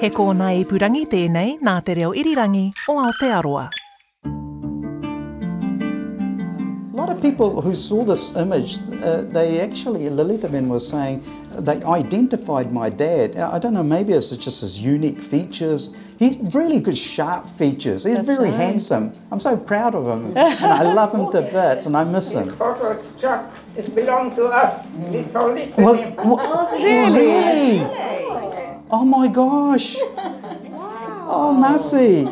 He kōna i purangi tēnei nā te reo irirangi o Aotearoa. A lot of people who saw this image, uh, they actually, Lolita Ben was saying, they identified my dad. I don't know, maybe it's just his unique features. He had really good, sharp features. He's very right. handsome. I'm so proud of him. and I love him to bits and I miss him. photo it belongs to us. We sold it to What, him. what, really? Oh my gosh. Oh, Massey.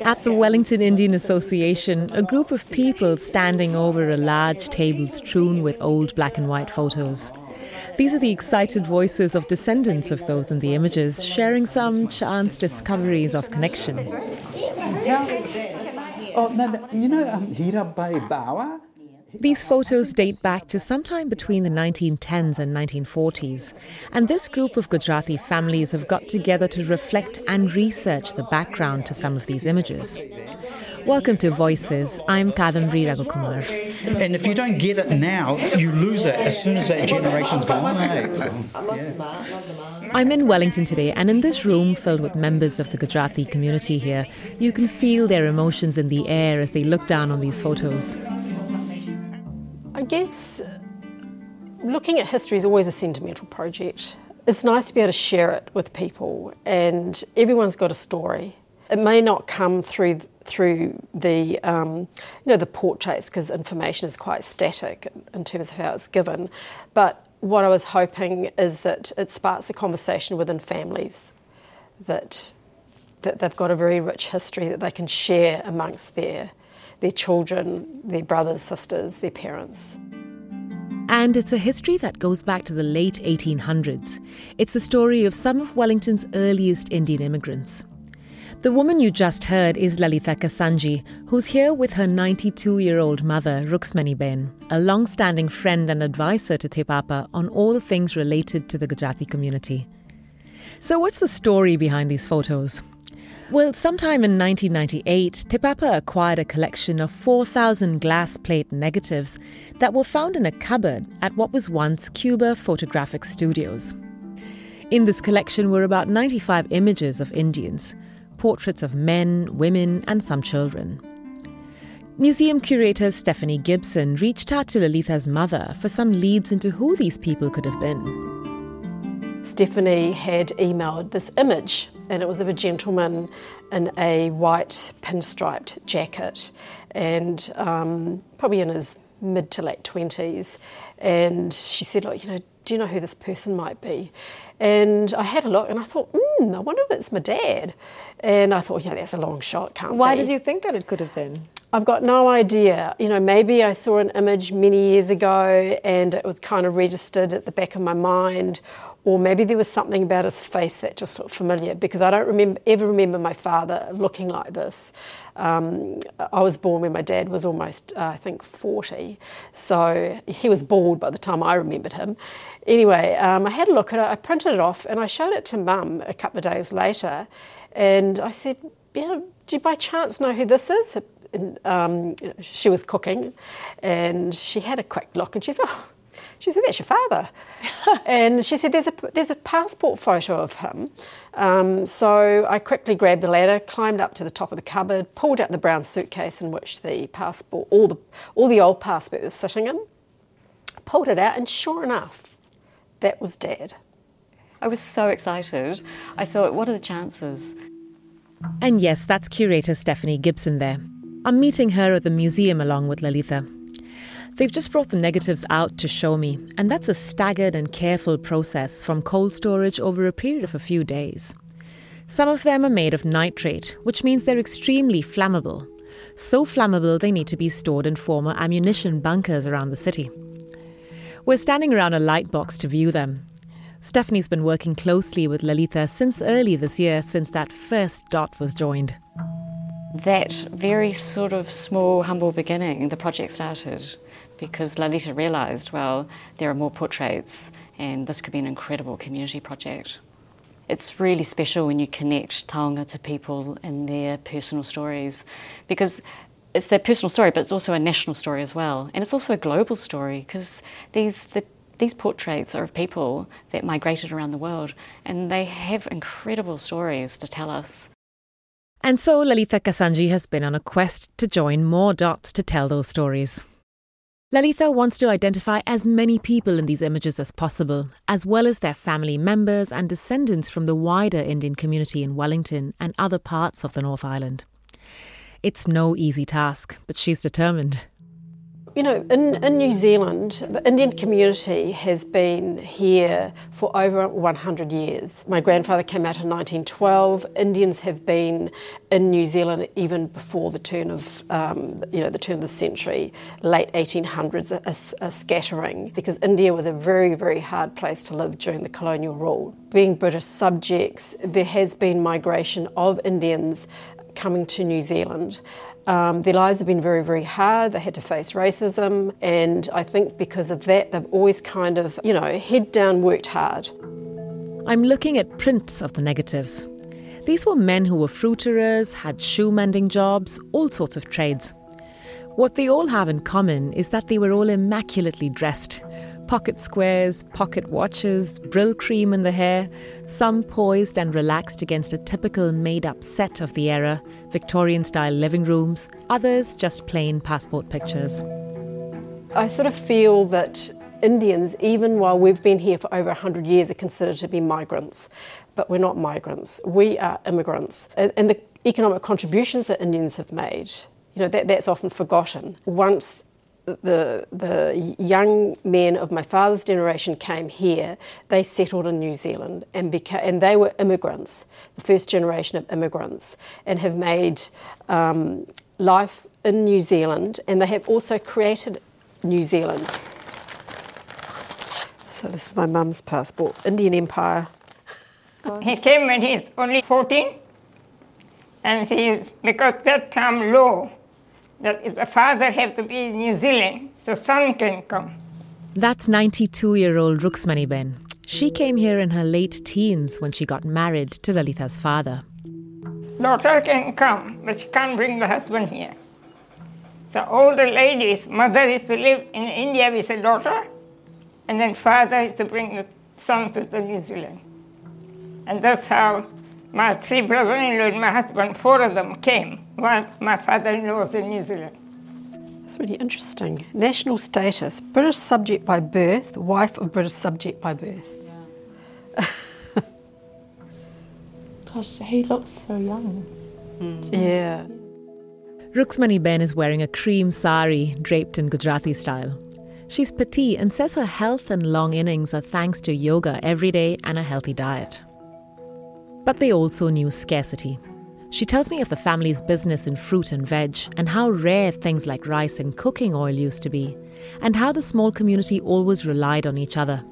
At the Wellington Indian Association, a group of people standing over a large table strewn with old black and white photos. These are the excited voices of descendants of those in the images, sharing some chance discoveries of connection. Oh, no, you know um, Hira Bay Bawa? These photos date back to sometime between the 1910s and 1940s, and this group of Gujarati families have got together to reflect and research the background to some of these images. Welcome to Voices. I'm Kadambri Raghukumar. And if you don't get it now, you lose it as soon as that generation's gone. I'm in Wellington today, and in this room filled with members of the Gujarati community here, you can feel their emotions in the air as they look down on these photos. I guess looking at history is always a sentimental project. It's nice to be able to share it with people, and everyone's got a story. It may not come through through the um, you know the portraits because information is quite static in terms of how it's given, but what I was hoping is that it sparks a conversation within families that that they've got a very rich history that they can share amongst their their children, their brothers, sisters, their parents. And it's a history that goes back to the late 1800s. It's the story of some of Wellington's earliest Indian immigrants. The woman you just heard is Lalita Kasanji, who's here with her 92 year old mother, Ruxmani Ben, a long standing friend and advisor to Te Papa on all the things related to the Gujarati community. So, what's the story behind these photos? Well, sometime in 1998, Te Papa acquired a collection of 4,000 glass plate negatives that were found in a cupboard at what was once Cuba Photographic Studios. In this collection were about 95 images of Indians, portraits of men, women, and some children. Museum curator Stephanie Gibson reached out to Lalita's mother for some leads into who these people could have been. Stephanie had emailed this image, and it was of a gentleman in a white pinstriped jacket, and um, probably in his mid to late twenties. And she said, "Look, you know, do you know who this person might be?" And I had a look, and I thought, "Hmm, I wonder if it's my dad." And I thought, "Yeah, that's a long shot, can't Why be." did you think that it could have been? I've got no idea. You know, maybe I saw an image many years ago and it was kind of registered at the back of my mind, or maybe there was something about his face that just looked familiar because I don't remember ever remember my father looking like this. Um, I was born when my dad was almost, uh, I think, 40, so he was bald by the time I remembered him. Anyway, um, I had a look at it, I printed it off, and I showed it to mum a couple of days later, and I said, you know, do you by chance know who this is? And, um, she was cooking, and she had a quick look, and she said, "Oh, she said that's your father," and she said, "There's a there's a passport photo of him." Um, so I quickly grabbed the ladder, climbed up to the top of the cupboard, pulled out the brown suitcase in which the passport, all the all the old passport was sitting in, pulled it out, and sure enough, that was Dad. I was so excited. I thought, what are the chances? And yes, that's curator Stephanie Gibson there. I'm meeting her at the museum along with Lalita. They've just brought the negatives out to show me, and that's a staggered and careful process from cold storage over a period of a few days. Some of them are made of nitrate, which means they're extremely flammable. So flammable they need to be stored in former ammunition bunkers around the city. We're standing around a light box to view them. Stephanie's been working closely with Lalita since early this year, since that first dot was joined. That very sort of small, humble beginning, the project started because Lalita realised, well, there are more portraits and this could be an incredible community project. It's really special when you connect taonga to people and their personal stories because it's their personal story, but it's also a national story as well. And it's also a global story because these, the, these portraits are of people that migrated around the world and they have incredible stories to tell us. And so Lalita Kasanji has been on a quest to join more dots to tell those stories. Lalita wants to identify as many people in these images as possible, as well as their family members and descendants from the wider Indian community in Wellington and other parts of the North Island. It's no easy task, but she's determined. You know, in, in New Zealand, the Indian community has been here for over 100 years. My grandfather came out in 1912. Indians have been in New Zealand even before the turn of, um, you know, the turn of the century, late 1800s, a, a scattering, because India was a very, very hard place to live during the colonial rule. Being British subjects, there has been migration of Indians coming to New Zealand. Um, their lives have been very, very hard. They had to face racism, and I think because of that, they've always kind of, you know, head down worked hard. I'm looking at prints of the negatives. These were men who were fruiterers, had shoe mending jobs, all sorts of trades. What they all have in common is that they were all immaculately dressed pocket squares, pocket watches, Brylcreem in the hair, some poised and relaxed against a typical made up set of the era, Victorian style living rooms, others just plain passport pictures. I sort of feel that Indians, even while we've been here for over 100 years, are considered to be migrants. But we're not migrants, we are immigrants. And, the economic contributions that Indians have made, you know, that, that's often forgotten. Once the, the young men of my father's generation came here, they settled in New Zealand and, beca- and they were immigrants, the first generation of immigrants, and have made um, life in New Zealand, and they have also created New Zealand. So this is my mum's passport, Indian Empire. He came when he's only 14, and he because that time law that if the father have to be in New Zealand, so son can come. That's 92 year old Ruxmani Ben. She came here in her late teens when she got married to Lalita's father. Daughter can come, but she can't bring the husband here. So all the ladies, mother is to live in India with a daughter, and then father is to bring the son to the New Zealand. And that's how my three brothers-in-law and my husband, four of them came while my father-in-law was in New Zealand. That's really interesting. National status, British subject by birth, wife of British subject by birth. Yeah. Gosh, he looks so young. Mm. Yeah. Ruxmani Ben is wearing a cream sari draped in Gujarati style. She's petite and says her health and long innings are thanks to yoga every day and a healthy diet. But they also knew scarcity. She tells me of the family's business in fruit and veg and how rare things like rice and cooking oil used to be, and how the small community always relied on each other.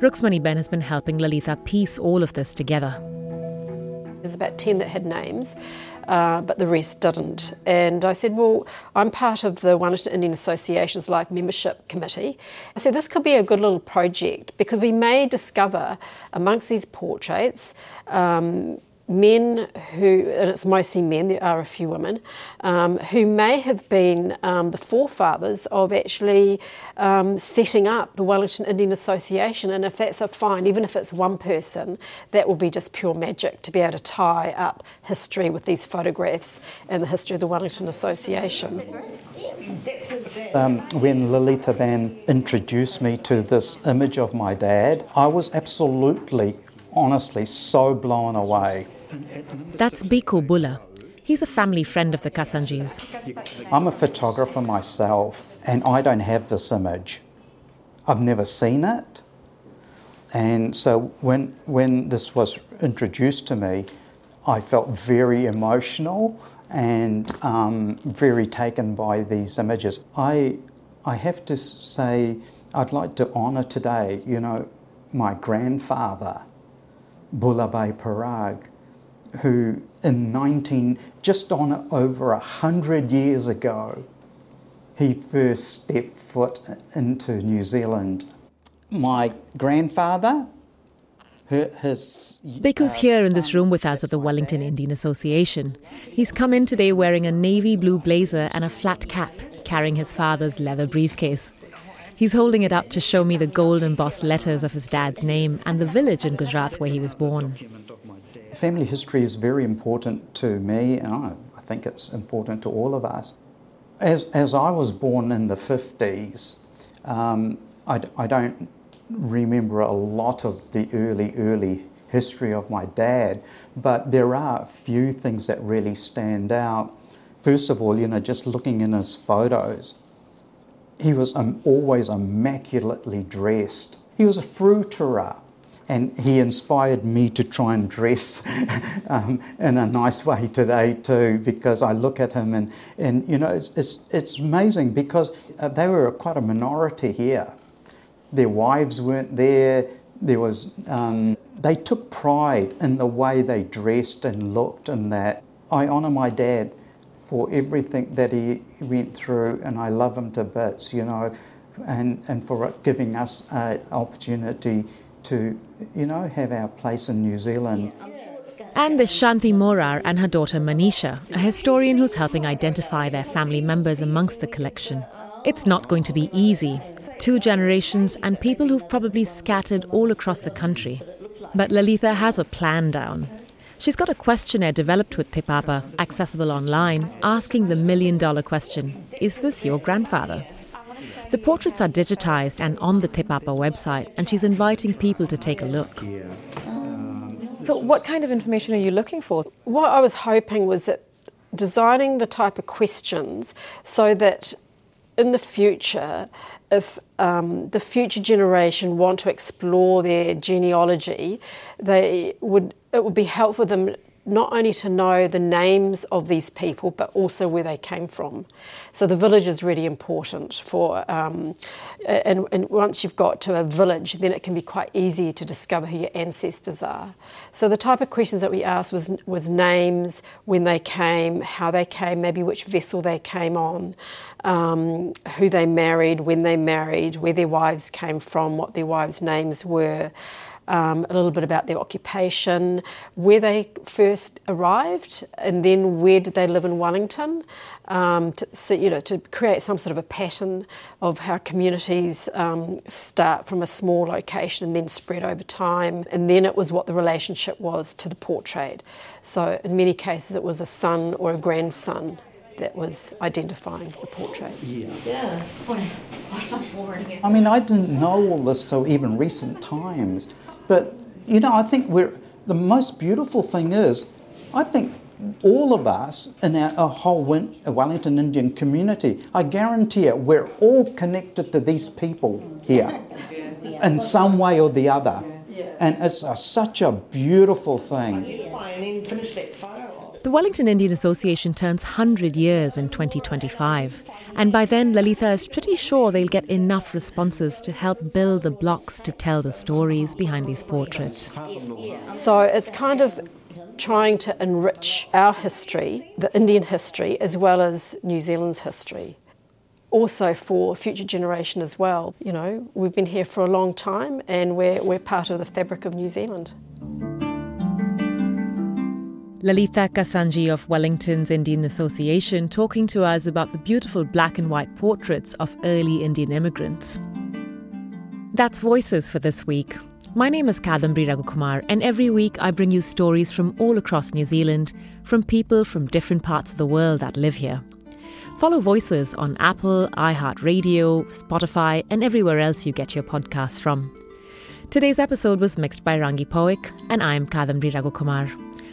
Ruxmani Ben has been helping Lalita piece all of this together. There's about 10 that had names, uh, but the rest didn't. And I said, Well, I'm part of the Wellington Indian Association's Life Membership Committee. I said, This could be a good little project because we may discover amongst these portraits um, men who, and it's mostly men, there are a few women, um, who may have been um, the forefathers of actually um, setting up the Wellington Indian Association. And if that's a fine, even if it's one person, that will be just pure magic to be able to tie up history with these photographs and the history of the Wellington Association. Um, when Lalita Ben introduced me to this image of my dad, I was absolutely, honestly, so blown away. That's Biko Bulla. He's a family friend of the Kasanjis. I'm a photographer myself, and I don't have this image. I've never seen it. And so when, when this was introduced to me, I felt very emotional and um, very taken by these images. I, I have to say, I'd like to honour today, you know, my grandfather, Bulabai Parag, who in 19, just on over a hundred years ago, he first stepped foot into New Zealand. My grandfather, her, his. Biku's uh, here in this room with us at the Wellington Indian Association. He's come in today wearing a navy blue blazer and a flat cap, carrying his father's leather briefcase. He's holding it up to show me the gold embossed letters of his dad's name and the village in Gujarat where he was born. Family history is very important to me, and I, I think it's important to all of us. As, as I was born in the 50s, um, I, I don't remember a lot of the early, early history of my dad, but there are a few things that really stand out. First of all, you know, just looking in his photos, he was um, always immaculately dressed. He was a fruiterer, and he inspired me to try and dress um, in a nice way today too. Because I look at him and, and you know it's, it's, it's amazing because uh, they were quite a minority here. Their wives weren't there. There was um, they took pride in the way they dressed and looked, and that I honour my dad for everything that he went through, and I love him to bits, you know, and, and for giving us an opportunity to, you know, have our place in New Zealand. And there's Shanti Morar and her daughter Manisha, a historian who's helping identify their family members amongst the collection. It's not going to be easy. Two generations and people who've probably scattered all across the country. But Lalita has a plan down. She's got a questionnaire developed with Te Papa, accessible online, asking the million dollar question Is this your grandfather? The portraits are digitized and on the Te Papa website, and she's inviting people to take a look. So, what kind of information are you looking for? What I was hoping was that designing the type of questions so that in the future, if um, the future generation want to explore their genealogy, they would it would be helpful for them not only to know the names of these people, but also where they came from. So the village is really important for, um, and, and once you've got to a village, then it can be quite easy to discover who your ancestors are. So the type of questions that we asked was, was names, when they came, how they came, maybe which vessel they came on, um, who they married, when they married, where their wives came from, what their wives' names were um, a little bit about their occupation, where they first arrived, and then where did they live in Wellington. Um, to see, you know, to create some sort of a pattern of how communities um, start from a small location and then spread over time. And then it was what the relationship was to the port trade. So in many cases, it was a son or a grandson that was identifying the portraits. Yeah. yeah. I mean, I didn't know all this till even recent times. But, you know, I think we're, the most beautiful thing is, I think all of us in our, our whole Win- uh, Wellington Indian community, I guarantee it, we're all connected to these people here in some way or the other. And it's a, such a beautiful thing. The Wellington Indian Association turns 100 years in 2025, and by then Lalita is pretty sure they'll get enough responses to help build the blocks to tell the stories behind these portraits. So it's kind of trying to enrich our history, the Indian history, as well as New Zealand's history. Also for future generation as well. You know, we've been here for a long time and we're, we're part of the fabric of New Zealand. Lalita Kasanji of Wellington's Indian Association talking to us about the beautiful black and white portraits of early Indian immigrants. That's Voices for this week. My name is Kadambri Raghukumar, and every week I bring you stories from all across New Zealand, from people from different parts of the world that live here. Follow Voices on Apple, iHeartRadio, Spotify, and everywhere else you get your podcasts from. Today's episode was mixed by Rangi Poik, and I'm Kadambri Raghukumar.